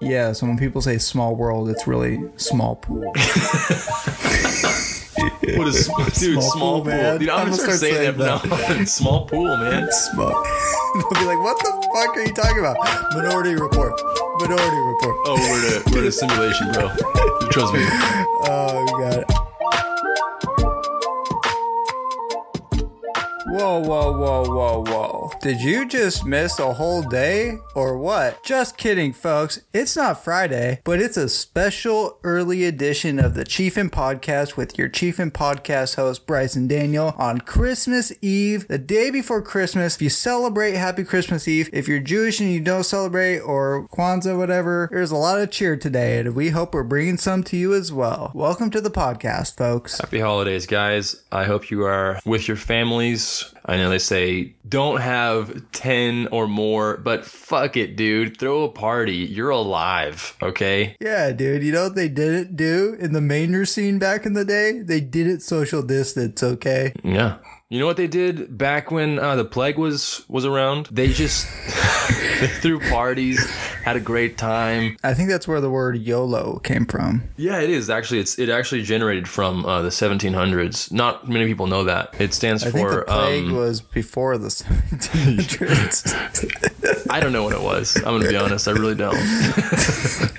Yeah, so when people say small world, it's really small pool. What is dude? Small Small, pool, pool, man. Dude, I'm, I'm gonna gonna start start saying that from now on. Small pool, man. Small. They'll be like, "What the fuck are you talking about?" Minority Report. Minority Report. Oh, we're in a, we're in a simulation, bro. Trust me. Oh god. Whoa, whoa, whoa, whoa, whoa. Did you just miss a whole day or what? Just kidding, folks. It's not Friday, but it's a special early edition of the Chiefin Podcast with your Chiefin Podcast host, Bryson Daniel, on Christmas Eve, the day before Christmas. If you celebrate, happy Christmas Eve. If you're Jewish and you don't celebrate, or Kwanzaa, whatever, there's a lot of cheer today, and we hope we're bringing some to you as well. Welcome to the podcast, folks. Happy holidays, guys. I hope you are with your families. I know they say don't have 10 or more, but fuck it, dude. Throw a party. You're alive, okay? Yeah, dude. You know what they didn't do in the manger scene back in the day? They didn't social distance, okay? Yeah. You know what they did back when uh, the plague was was around? They just they threw parties, had a great time. I think that's where the word YOLO came from. Yeah, it is actually. It's it actually generated from uh, the 1700s. Not many people know that. It stands I think for the plague um, was before the 1700s. I don't know what it was. I'm gonna be honest. I really don't.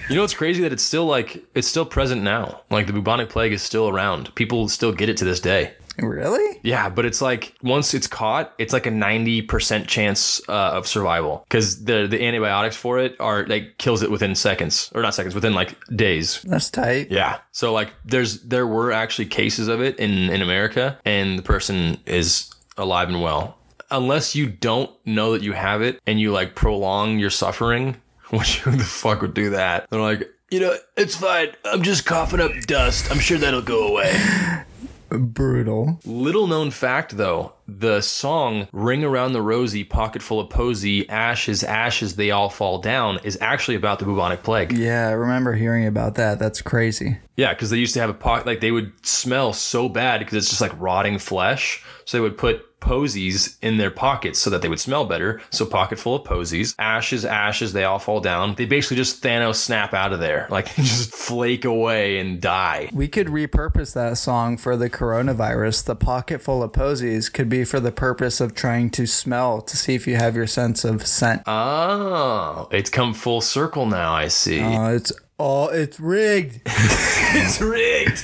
you know what's crazy that it's still like it's still present now. Like the bubonic plague is still around. People still get it to this day. Really? Yeah, but it's like once it's caught, it's like a 90% chance uh, of survival because the the antibiotics for it are like kills it within seconds or not seconds, within like days. That's tight. Yeah. So like there's there were actually cases of it in in America and the person is alive and well. Unless you don't know that you have it and you like prolong your suffering, which who the fuck would do that? They're like, you know, it's fine. I'm just coughing up dust. I'm sure that'll go away. Brutal. Little known fact though, the song Ring Around the Rosy, Pocket Full of Posy, Ashes, Ashes, They All Fall Down is actually about the bubonic plague. Yeah, I remember hearing about that. That's crazy. Yeah, because they used to have a pocket, like they would smell so bad because it's just like rotting flesh. So they would put posies in their pockets so that they would smell better. So pocket full of posies, ashes, ashes, they all fall down. They basically just Thanos snap out of there, like just flake away and die. We could repurpose that song for the coronavirus. The pocket full of posies could be for the purpose of trying to smell to see if you have your sense of scent. Oh, it's come full circle now. I see. Uh, it's all it's rigged. it's rigged.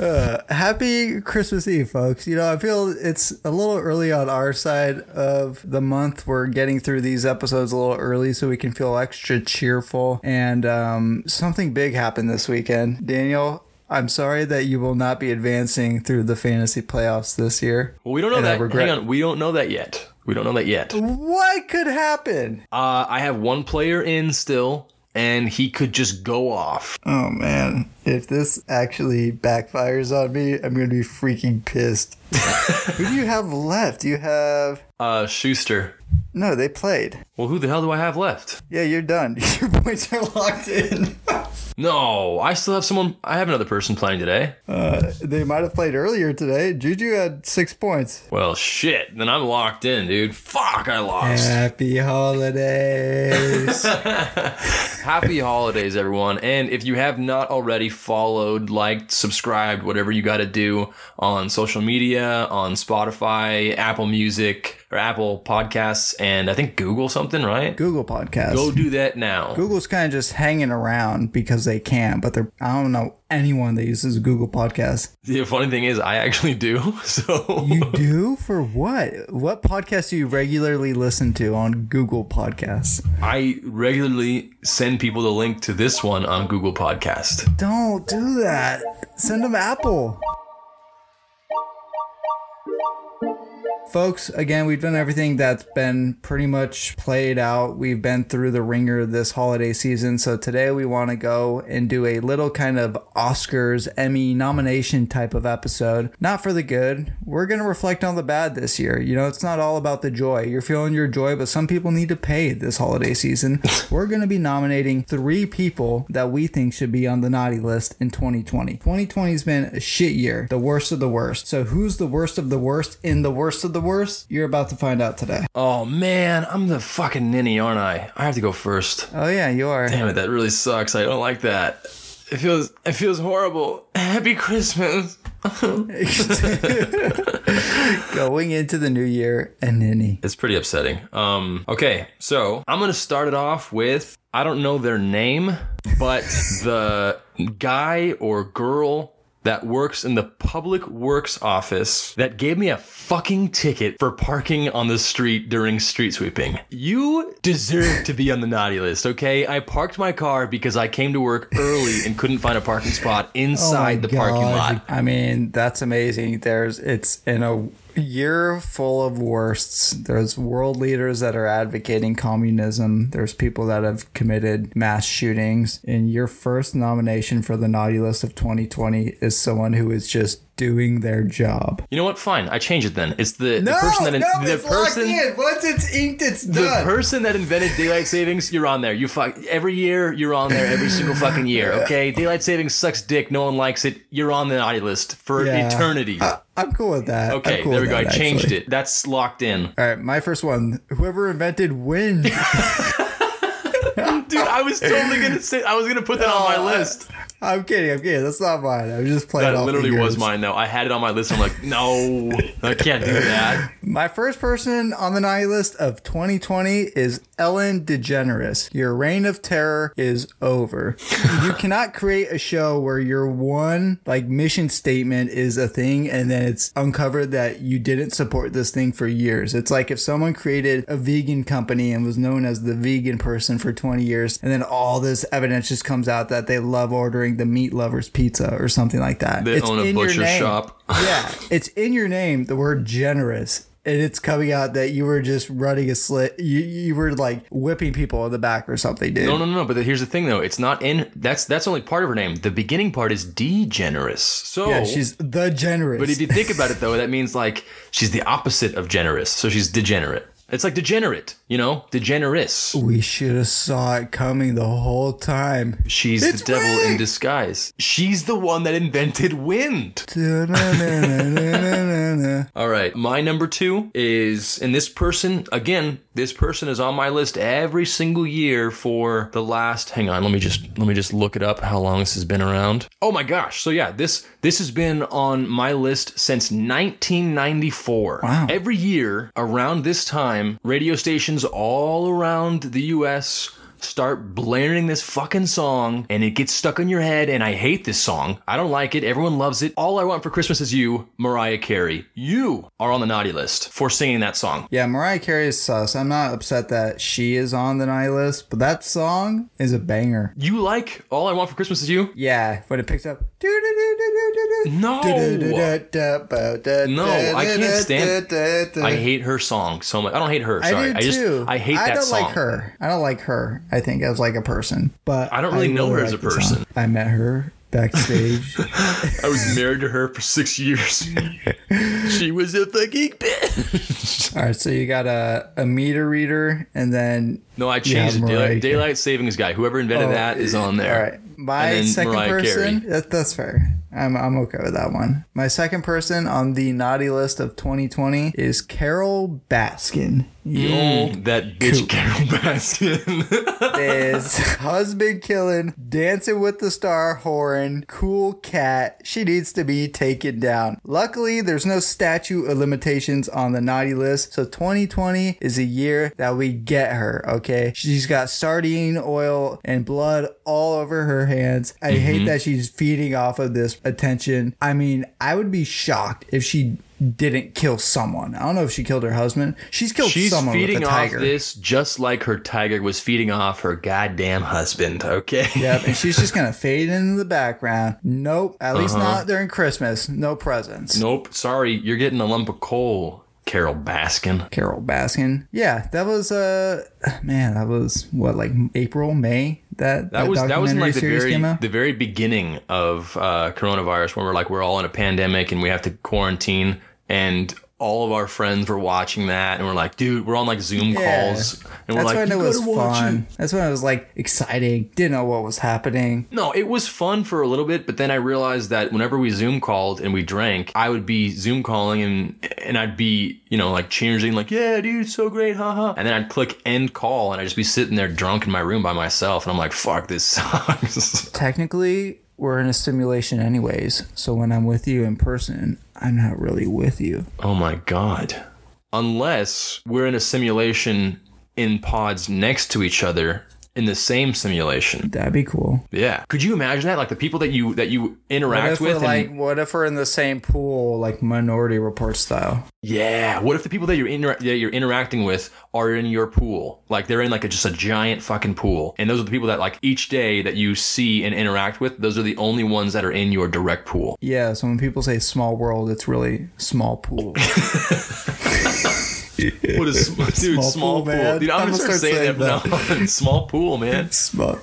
Happy Christmas Eve, folks. You know, I feel it's a little early on our side of the month. We're getting through these episodes a little early so we can feel extra cheerful. And um, something big happened this weekend. Daniel, I'm sorry that you will not be advancing through the fantasy playoffs this year. well, we don't know And that. regret- Hang on, we don't know that yet. We don't know that yet. Uh, What could happen? I have one player in still, and he could just go off. Oh man, if this actually backfires on me, I'm going to be freaking pissed. Who do you have left? You have. Uh, Schuster. No, they played. Well, who the hell do I have left? Yeah, you're done. Your points are locked in. No, I still have someone. I have another person playing today. Uh, they might have played earlier today. Juju had six points. Well, shit. Then I'm locked in, dude. Fuck, I lost. Happy holidays. Happy holidays, everyone. And if you have not already followed, liked, subscribed, whatever you got to do on social media, on Spotify, Apple Music, or Apple Podcasts, and I think Google something, right? Google Podcasts. Go do that now. Google's kind of just hanging around because they can, but they're I don't know anyone that uses Google Podcasts. The funny thing is, I actually do. So You do for what? What podcast do you regularly listen to on Google Podcasts? I regularly send people the link to this one on Google Podcast. Don't do that. Send them Apple. Folks, again, we've done everything that's been pretty much played out. We've been through the ringer this holiday season. So today we want to go and do a little kind of Oscars, Emmy nomination type of episode. Not for the good. We're going to reflect on the bad this year. You know, it's not all about the joy. You're feeling your joy, but some people need to pay this holiday season. We're going to be nominating three people that we think should be on the naughty list in 2020. 2020 has been a shit year, the worst of the worst. So who's the worst of the worst in the worst of the the worst? You're about to find out today. Oh man, I'm the fucking ninny, aren't I? I have to go first. Oh yeah, you are. Damn it, that really sucks. I don't like that. It feels it feels horrible. Happy Christmas. Going into the new year and ninny. It's pretty upsetting. Um, okay, so I'm gonna start it off with I don't know their name, but the guy or girl that works in the public works office that gave me a fucking ticket for parking on the street during street sweeping. You deserve to be on the naughty list, okay? I parked my car because I came to work early and couldn't find a parking spot inside oh the parking lot. I mean, that's amazing. There's it's in a year full of worsts. There's world leaders that are advocating communism. There's people that have committed mass shootings. And your first nomination for the naughty list of 2020 is someone who is just doing their job. You know what? Fine, I change it then. It's the, No, the person that no, the it's person locked in. Once it's inked, it's the done. person that invented daylight savings, you're on there. You fuck every year, you're on there every single fucking year. Okay, daylight savings sucks dick. No one likes it. You're on the naughty list for Yeah. eternity. I'm cool with that. Okay, cool there we go. I changed actually. it. That's locked in. All right, my first one. Whoever invented wind. Dude, I was totally gonna say I was gonna put that on my Oh, list. I'm kidding. I'm kidding. That's not mine. I'm just playing. That literally was mine though. I had it on my list. I'm like, no, I can't do that. My first person on the naughty list of 2020 is Ellen DeGeneres. Your reign of terror is over. you cannot create a show where your one like mission statement is a thing and then it's uncovered that you didn't support this thing for years. It's like if someone created a vegan company and was known as the vegan person for 20 years and then all this evidence just comes out that they love ordering the meat lovers pizza or something like that. They own a butcher shop. yeah, it's in your name, the word generous. And it's coming out that you were just running a slit. You, you were like whipping people in the back or something, dude. No, no, no, no. But here's the thing, though. It's not in. That's that's only part of her name. The beginning part is degenerous. So Yeah, she's the generous. But if you think about it, though, that means like she's the opposite of generous. So she's degenerate. It's like degenerate, you know, degenerous. we should have saw it coming the whole time. She's It's the devil in disguise. She's the one that invented wind. All right, my number two is, and this person again, this person is on my list every single year for the last. Hang on, let me just let me just look it up. How long this has been around? Oh my gosh! So yeah, this this has been on my list since 1994. Wow. Every year around this time, radio stations all around the U.S start blaring this fucking song and it gets stuck in your head and I hate this song. I don't like it. Everyone loves it. All I want for Christmas is you, Mariah Carey. You are on the naughty list for singing that song. yeah, Mariah Carey is sus. I'm not upset that she is on the naughty list, but that song is a banger. You like All I Want for Christmas is You? Yeah, when it picks up. No. No, I can't stand- I hate her song so much. I don't hate her. Sorry. I do just too. I hate I that song. I don't like her. I don't like her. I think as like a person, but I don't really know her as a the song. person. I met her backstage. I was married to her for six years. she was a fucking bitch. All right, so you got a, a meter reader, and then No, I changed it. Daylight, Daylight Savings Guy. Whoever invented Oh, that is on there. All right, my second Mariah person. That, that's fair. I'm I'm okay with that one. My second person on the naughty list of 2020 is Carole Baskin. Mm, that bitch coot. Carole Baskin. is husband killing, dancing with the star horn, cool cat. She needs to be taken down. Luckily, there's no statute of limitations on the naughty list, so 2020 is a year that we get her, okay? She's got sardine oil and blood all over her hands. I Mm-hmm. hate that she's feeding off of this attention. I mean, I would be shocked if she didn't kill someone. I don't know if she killed her husband. She's killed She's someone with feeding a off tiger. this just like her tiger was feeding off her goddamn husband, okay? Yep, and she's just gonna fade into the background. Nope, at least Uh-huh. not during Christmas. No presents. Nope, sorry, you're getting a lump of coal, Carole Baskin. Carole Baskin. Yeah, that was uh man, that was what like April, May that That was that was in like the very the very beginning of uh, coronavirus when we're like we're all in a pandemic and we have to quarantine and all of our friends were watching that, and we're like, dude, we're on like Zoom Yeah. calls, and we're That's like, when "You it was gotta watch fun. it." That's when it was like exciting. Didn't know what was happening. No, it was fun for a little bit, but then I realized that whenever we Zoom called and we drank, I would be Zoom calling and and I'd be, you know, like cheering, like, yeah, dude, so great, haha. And then I'd click end call and I'd just be sitting there drunk in my room by myself, and I'm like, fuck, this sucks. Technically, we're in a simulation anyways. So when I'm with you in person, I'm not really with you. oh my god. Unless we're in a simulation in pods next to each other in the same simulation. That'd be cool. Yeah. Could you imagine that? Like the people that you that you interact with like, what if we're in the same pool, like Minority Report style? Yeah. What if the people that you're inter- that you're interacting with are in your pool? Like they're in like a, just a giant fucking pool, and those are the people that like each day that you see and interact with. Those are the only ones that are in your direct pool. Yeah. So when people say small world, it's really small pool. What is dude? Small Small, pool, man. dude. I'm I'm gonna gonna start start saying that saying from now. Small pool, man. small.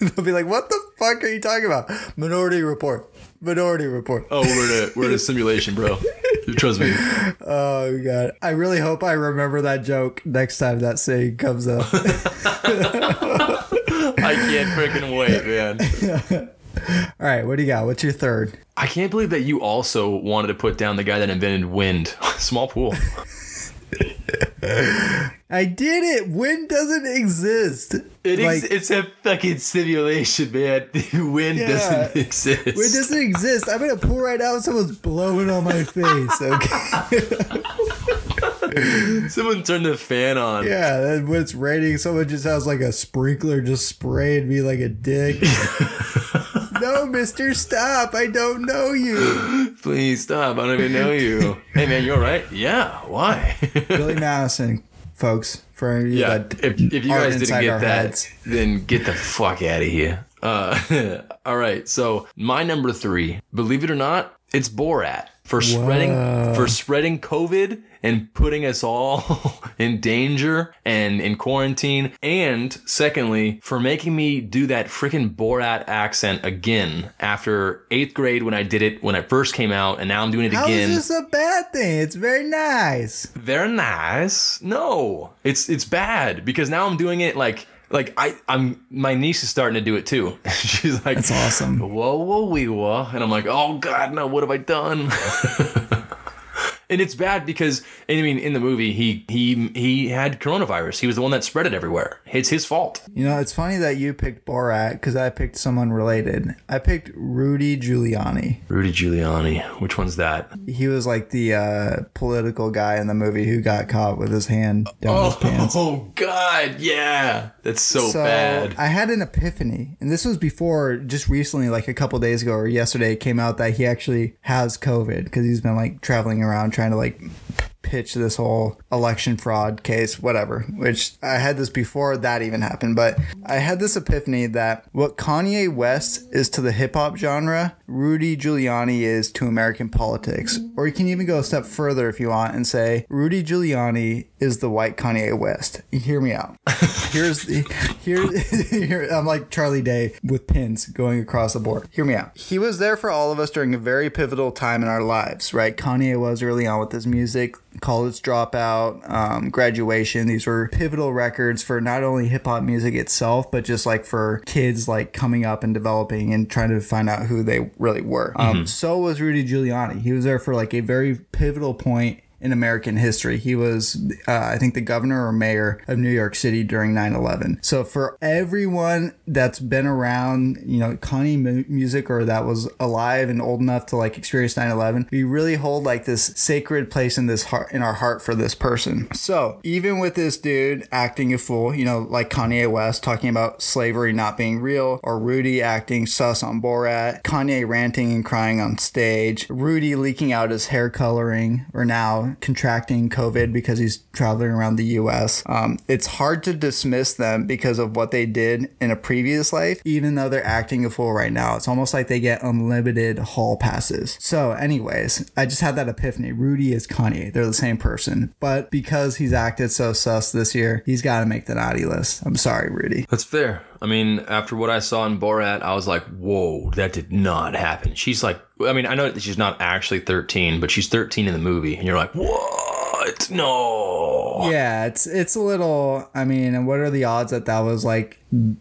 They'll be like, "What the fuck are you talking about?" Minority Report. Minority Report. Oh, we're in a we're in a simulation, bro. Trust me. Oh god. I really hope I remember that joke next time that saying comes up. I can't freaking wait, man. All right, what do you got? What's your third? I can't believe that you also wanted to put down the guy that invented wind. Small pool. I did it. Wind doesn't exist. It like, ex- it's a fucking simulation, man. Wind Yeah. doesn't exist. wind doesn't exist. I'm in a pool right now and someone's blowing on my face. Okay. Someone turned the fan on. yeah, and when it's raining, someone just has like a sprinkler just spraying me like a dick. No, mister, stop. I don't know you. Please stop. I don't even know you. hey, man, you all right? Yeah. Why? Billy Madison, folks, for you yeah. If, if you guys didn't get that, heads. then get the fuck out of here. Uh, all right. So my number three, believe it or not, it's Borat for spreading for spreading COVID and putting us all in danger and in quarantine. And secondly, for making me do that freaking Borat accent again after eighth grade when I did it when I first came out, and now I'm doing it How again. is this a bad thing? It's very nice. They're nice. No, it's it's bad because now I'm doing it like like I I'm my niece is starting to do it too. She's like, That's awesome. whoa whoa wee whoa, and I'm like, oh god, no, what have I done? And it's bad because I mean, in the movie, he he he had coronavirus. He was the one that spread it everywhere. It's his fault. You know, it's funny that you picked Borat because I picked someone related. I picked Rudy Giuliani. Rudy Giuliani. Which one's that? He was like the uh, political guy in the movie who got caught with his hand down his pants. Oh God, yeah, that's so, So bad. I had an epiphany, and this was before just recently, like a couple days ago or yesterday, it came out that he actually has COVID because he's been like traveling around trying to like pitch this whole election fraud case, whatever. Which I had this before that even happened, but I had this epiphany that what Kanye West is to the hip hop genre, Rudy Giuliani is to American politics. Or you can even go a step further if you want and say Rudy Giuliani is the white Kanye West. Hear me out. Here's the here, here I'm like Charlie Day with pins going across the board. Hear me out. He was there for all of us during a very pivotal time in our lives, right? Kanye was early on with his music, college dropout, um, graduation. These were pivotal records for not only hip hop music itself, but just like for kids like coming up and developing and trying to find out who they really were. Um, so was Rudy Giuliani. He was there for like a very pivotal point in American history. He was, uh, I think, the governor or mayor of New York City during 9 11. So, for everyone that's been around, you know, Kanye mu- music or that was alive and old enough to like experience 9 11, we really hold like this sacred place in this heart, in our heart for this person. So, even with this dude acting a fool, you know, like Kanye West talking about slavery not being real, or Rudy acting sus on Borat, Kanye ranting and crying on stage, Rudy leaking out his hair coloring, or now contracting COVID because he's traveling around the US. Um, it's hard to dismiss them because of what they did in a previous life, even though they're acting a fool right now. It's almost like they get unlimited hall passes. So, anyways, I just had that epiphany. Rudy is Kanye. They're the same person. But because he's acted so sus this year, he's got to make the naughty list. I'm sorry, Rudy. That's fair. I mean, after what I saw in Borat, I was like, whoa, that did not happen. She's like I mean, I know that she's not actually 13, but she's 13 in the movie, and you're like, what? No. Yeah, it's it's a little. I mean, what are the odds that that was like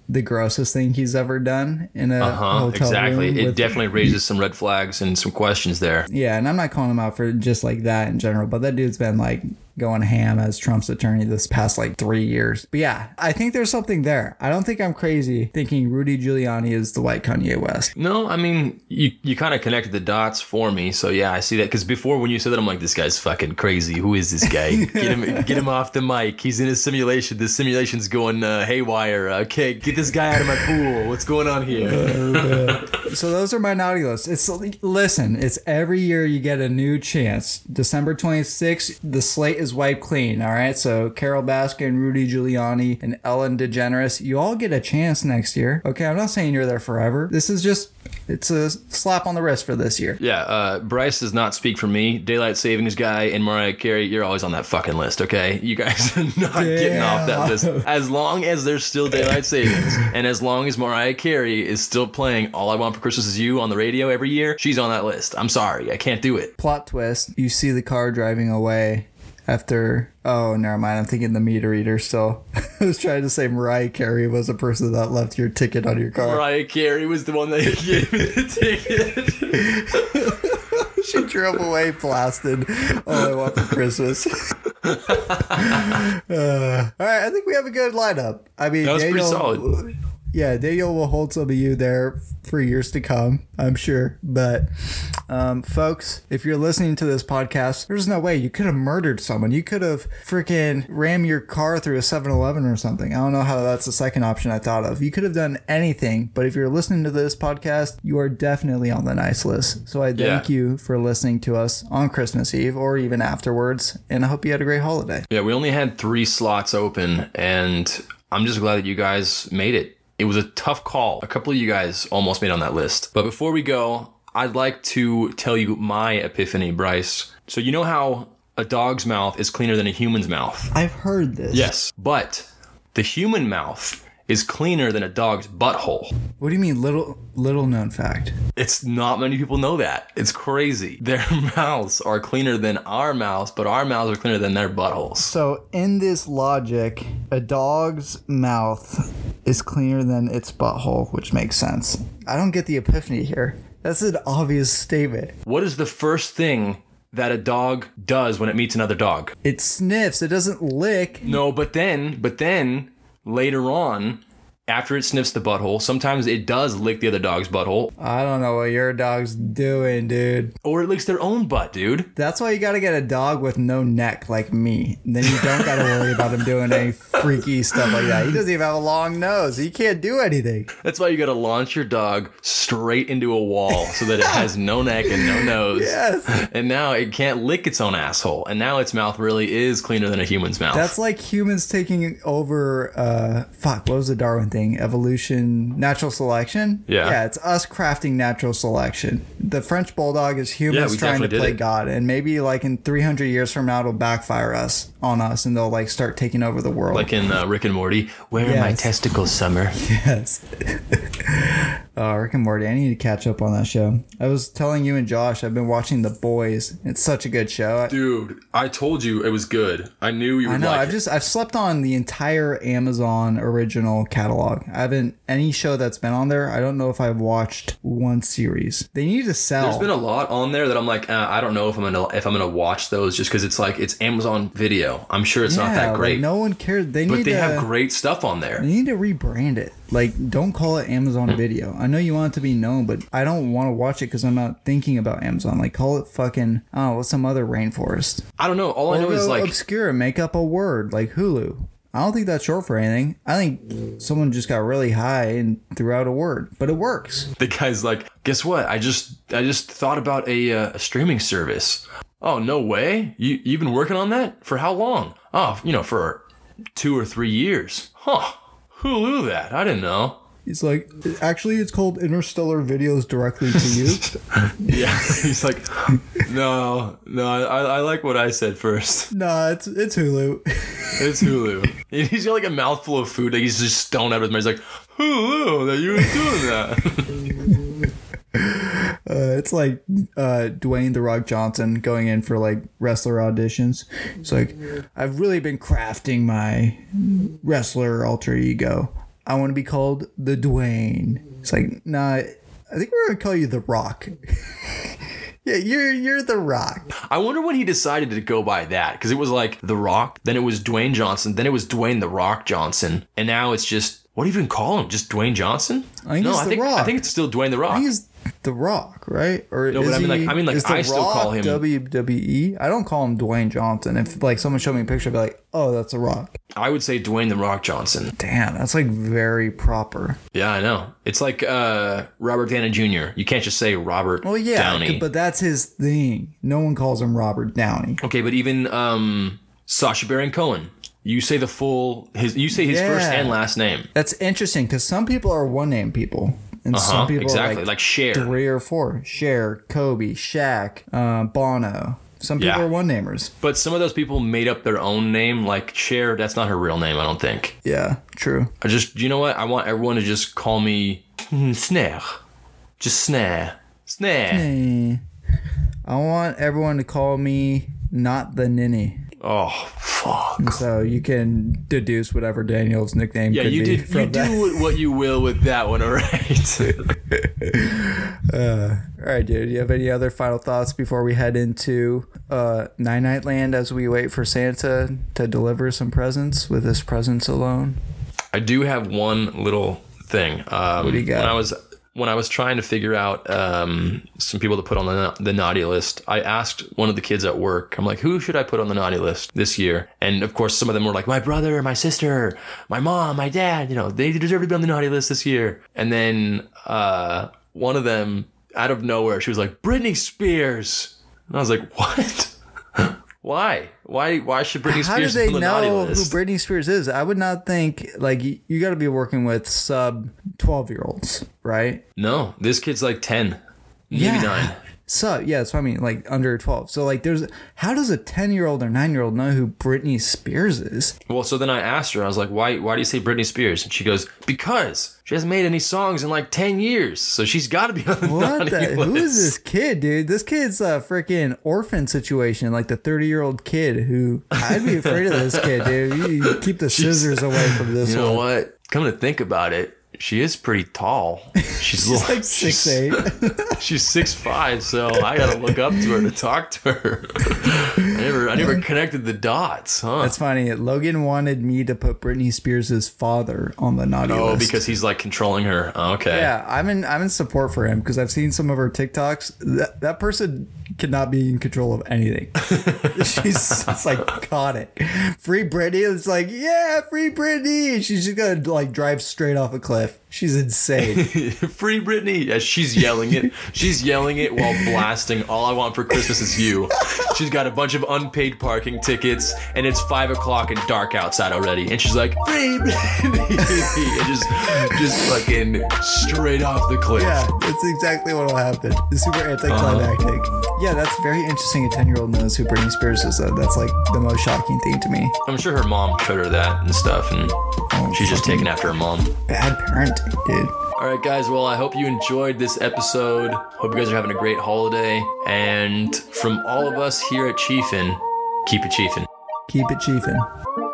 the grossest thing he's ever done in a Uh-huh, hotel exactly. room? It with- definitely raises some red flags and some questions there. Yeah, and I'm not calling him out for just like that in general, but that dude's been like going ham as Trump's attorney this past like three years. But yeah, I think there's something there. I don't think I'm crazy thinking Rudy Giuliani is the white Kanye West. No, I mean, you, you kind of connected the dots for me. So yeah, I see that. Because before when you said that, I'm like, this guy's fucking crazy. Who is this guy? Get him, get him off the mic. He's in a simulation. The simulation's going uh, haywire. Okay, get this guy out of my pool. What's going on here? Oh, so those are my naughty lists. It's listen, it's every year you get a new chance. December 26th, the slate is wiped clean. All right, so Carole Baskin, Rudy Giuliani, and Ellen DeGeneres, you all get a chance next year. Okay, I'm not saying you're there forever. This is just it's a slap on the wrist for this year. Yeah, uh, Bryce does not speak for me. Daylight Savings Guy and Mariah Carey, you're always on that fucking list, okay? You guys are not getting off that list. As long as there's still Daylight Savings, and as long as Mariah Carey is still playing All I Want for Christmas Is You on the radio every year, she's on that list. I'm sorry, I can't do it. Plot twist: you see the car driving away after. Oh, never mind. I'm thinking the meter reader still. I was trying to say Mariah Carey was the person that left your ticket on your car. Mariah Carey was the one that gave me the ticket. she drove away blasted all I want for Christmas. Uh, all right, I think we have a good lineup. I mean, That was pretty solid. Yeah, Daniel will hold some of you there for years to come, I'm sure. But, um, folks, if you're listening to this podcast, there's no way you could have murdered someone. You could have freaking rammed your car through a 7 Eleven or something. I don't know how that's the second option I thought of. You could have done anything, but if you're listening to this podcast, you are definitely on the nice list. So I thank Yeah. you for listening to us on Christmas Eve or even afterwards. And I hope you had a great holiday. Yeah, we only had three slots open, and I'm just glad that you guys made it. It was a tough call. A couple of you guys almost made on that list. But before we go, I'd like to tell you my epiphany, Bryce. So, you know how a dog's mouth is cleaner than a human's mouth? I've heard this. Yes. But the human mouth is cleaner than a dog's butthole. What do you mean, little little known fact? It's not many people know that. It's crazy. Their mouths are cleaner than our mouths, but our mouths are cleaner than their buttholes. So, in this logic, a dog's mouth is cleaner than its butthole, which makes sense. I don't get the epiphany here. That's an obvious statement. What is the first thing that a dog does when it meets another dog? It sniffs, it doesn't lick. No, but then, but then later on, after it sniffs the butthole, sometimes it does lick the other dog's butthole, I don't know what your dog's doing, dude. or it licks their own butt, dude. That's why you gotta get a dog with no neck like me. Then you don't gotta worry about him doing any freaky stuff like that. He doesn't even have a long nose. He can't do anything. That's why you gotta launch your dog straight into a wall so that it has no neck and no nose. Yes. And now it can't lick its own asshole. And now its mouth really is cleaner than a human's mouth. That's like humans taking over. Uh, fuck, what was the Darwin thing? Evolution, natural selection. Yeah. yeah, it's us crafting natural selection. The French bulldog is Yeah, humans we trying to play it. God, and maybe like in 300 years from now, it'll backfire us on us, and they'll like start taking over the world. like in uh, Rick and Morty. Where are my testicles, Summer? yes. oh, Rick and Morty. I need to catch up on that show. I was telling you and Josh, I've been watching The Boys. It's such a good show. I- Dude, I told you it was good. I knew you would I know. like I've it. just I've slept on the entire Amazon original catalog. I haven't any show that's been on there. I don't know if I've watched one series. They need to sell. There's been a lot on there that I'm like, uh, I don't know if I'm gonna if I'm gonna watch those just because it's like it's Amazon Video. I'm sure it's not Yeah, that like, great, no one cares. They but need But they to. have great stuff on there. They need to rebrand it. Like, don't call it Amazon Video. I know you want it to be known, but I don't want to watch it because I'm not thinking about Amazon. Like, call it fucking oh, what's some other rainforest? I don't know. All I know is like obscure. Make up a word like Hulu. I don't think that's short for anything. I think someone just got really high and threw out a word, but it works. the guy's like, guess what? I just I just thought about a, uh, a streaming service. Oh no way! You you've been working on that for how long? Oh, you know, for two or three years. Huh? Hulu that? I didn't know. He's like, actually, it's called Interstellar Videos directly to you. Yeah, he's like, no, no, I, I like what I said first. nah, it's it's Hulu. It's Hulu. He's got like a mouthful of food. Like he's just stoned out of his mind. He's like, Hulu, that you were doing that. Uh, it's like uh, Dwayne the Rock Johnson going in for like wrestler auditions. It's like I've really been crafting my wrestler alter ego. I want to be called the Dwayne. It's like nah. I think we're gonna call you the Rock. yeah, you're you're the Rock. I wonder when he decided to go by that because it was like The Rock, then it was Dwayne Johnson, then it was Dwayne The Rock Johnson, and now it's just what do you even call him? Just Dwayne Johnson? I think no, it's I The think Rock. I think it's still Dwayne The Rock. He's the Rock, right? Or No, but is I mean, like- he- I mean, like, I still call him- WWE. I don't call him Dwayne Johnson. If like someone showed me a picture, I'd be like, "Oh, that's a Rock." I would say Dwayne The Rock Johnson. Damn, that's like very proper. Yeah, I know. It's like uh, Robert Downey Jr. You can't just say Robert Well, yeah, Downey. but that's his thing. No one calls him Robert Downey. okay, but even um, Sacha Baron Cohen. You say the full his. You say his first and last name. That's interesting because some people are one name people, and Huh? some people Exactly, are like, like Cher. three or four. share Kobe, Shaq, uh, Bono. Some people Yeah. are one namers. But some of those people made up their own name, like Cher. That's not her real name, I don't think. Yeah, true. I just, you know what? I want everyone to just call me Snare. Just Snare. Snare. I want everyone to call me not the ninny. Oh, fuck. So you can deduce whatever Daniel's nickname Yeah, could you be did. from You that. do what you will with that one, all right? All right, dude. Do you have any other final thoughts before we head into uh, Nine Night Land as we wait for Santa to deliver some presents with his presents alone? I do have one little thing. Um, what do you got? When I was when I was trying to figure out um, some people to put on the the naughty list, I asked one of the kids at work. I'm like, who should I put on the naughty list this year? And of course, some of them were like, my brother, my sister, my mom, my dad. You know, they deserve to be on the naughty list this year. And then uh, one of them, out of nowhere, she was like, Britney Spears. And I was like, what? Why? Why? Why should Britney Spears? How do they be on the naughty know who? Britney Spears is? I would not think like you, you got to be working with sub twelve year olds, right? No, this kid's like 10, maybe Yeah. 9. So yeah, that's what I mean. Like under twelve. So like, there's how does a ten year old or nine year old know who Britney Spears is? Well, so then I asked her, I was like, why, why do you say Britney Spears? And she goes, because she hasn't made any songs in like 10 years. So she's got to be on the What the? Who is this kid, dude? This kid's a freaking orphan situation, like the 30 year old kid who I'd be afraid of this kid, dude. You keep the scissors away from this You know one. what? Come to think about it, she is pretty tall. She's, She's little- like six eight. She's six five, so I gotta look up to her to talk to her. I never, I never connected the dots, huh? That's funny. Logan wanted me to put Britney Spears' father on the naughty oh, list. because he's like controlling her. Oh, okay. yeah, I'm in I'm in support for him because I've seen some of her TikToks. That that person cannot be in control of anything. She's psychotic. Free Britney. It's like, yeah, free Britney. She's just gonna like drive straight off a cliff. She's insane. Free Britney. Yeah, she's yelling it. She's yelling it while blasting All I Want for Christmas Is You. She's got a bunch of unpaid parking tickets, and it's five o'clock and dark outside already. And she's like, Free Britney. and just, just fucking straight off the cliff. Yeah, that's exactly what will happen. It's super anticlimactic. Uh-huh. Yeah, that's very interesting. A 10 year old knows who Britney Spears is. Though. That's like the most shocking thing to me. I'm sure her mom showed her that and stuff, and oh, she's just taking after her mom. Bad parenting, dude. All right, guys. Well, I hope you enjoyed this episode. Hope you guys are having a great holiday. And from all of us here at Chiefin, keep it chiefin'. Keep it chiefin'.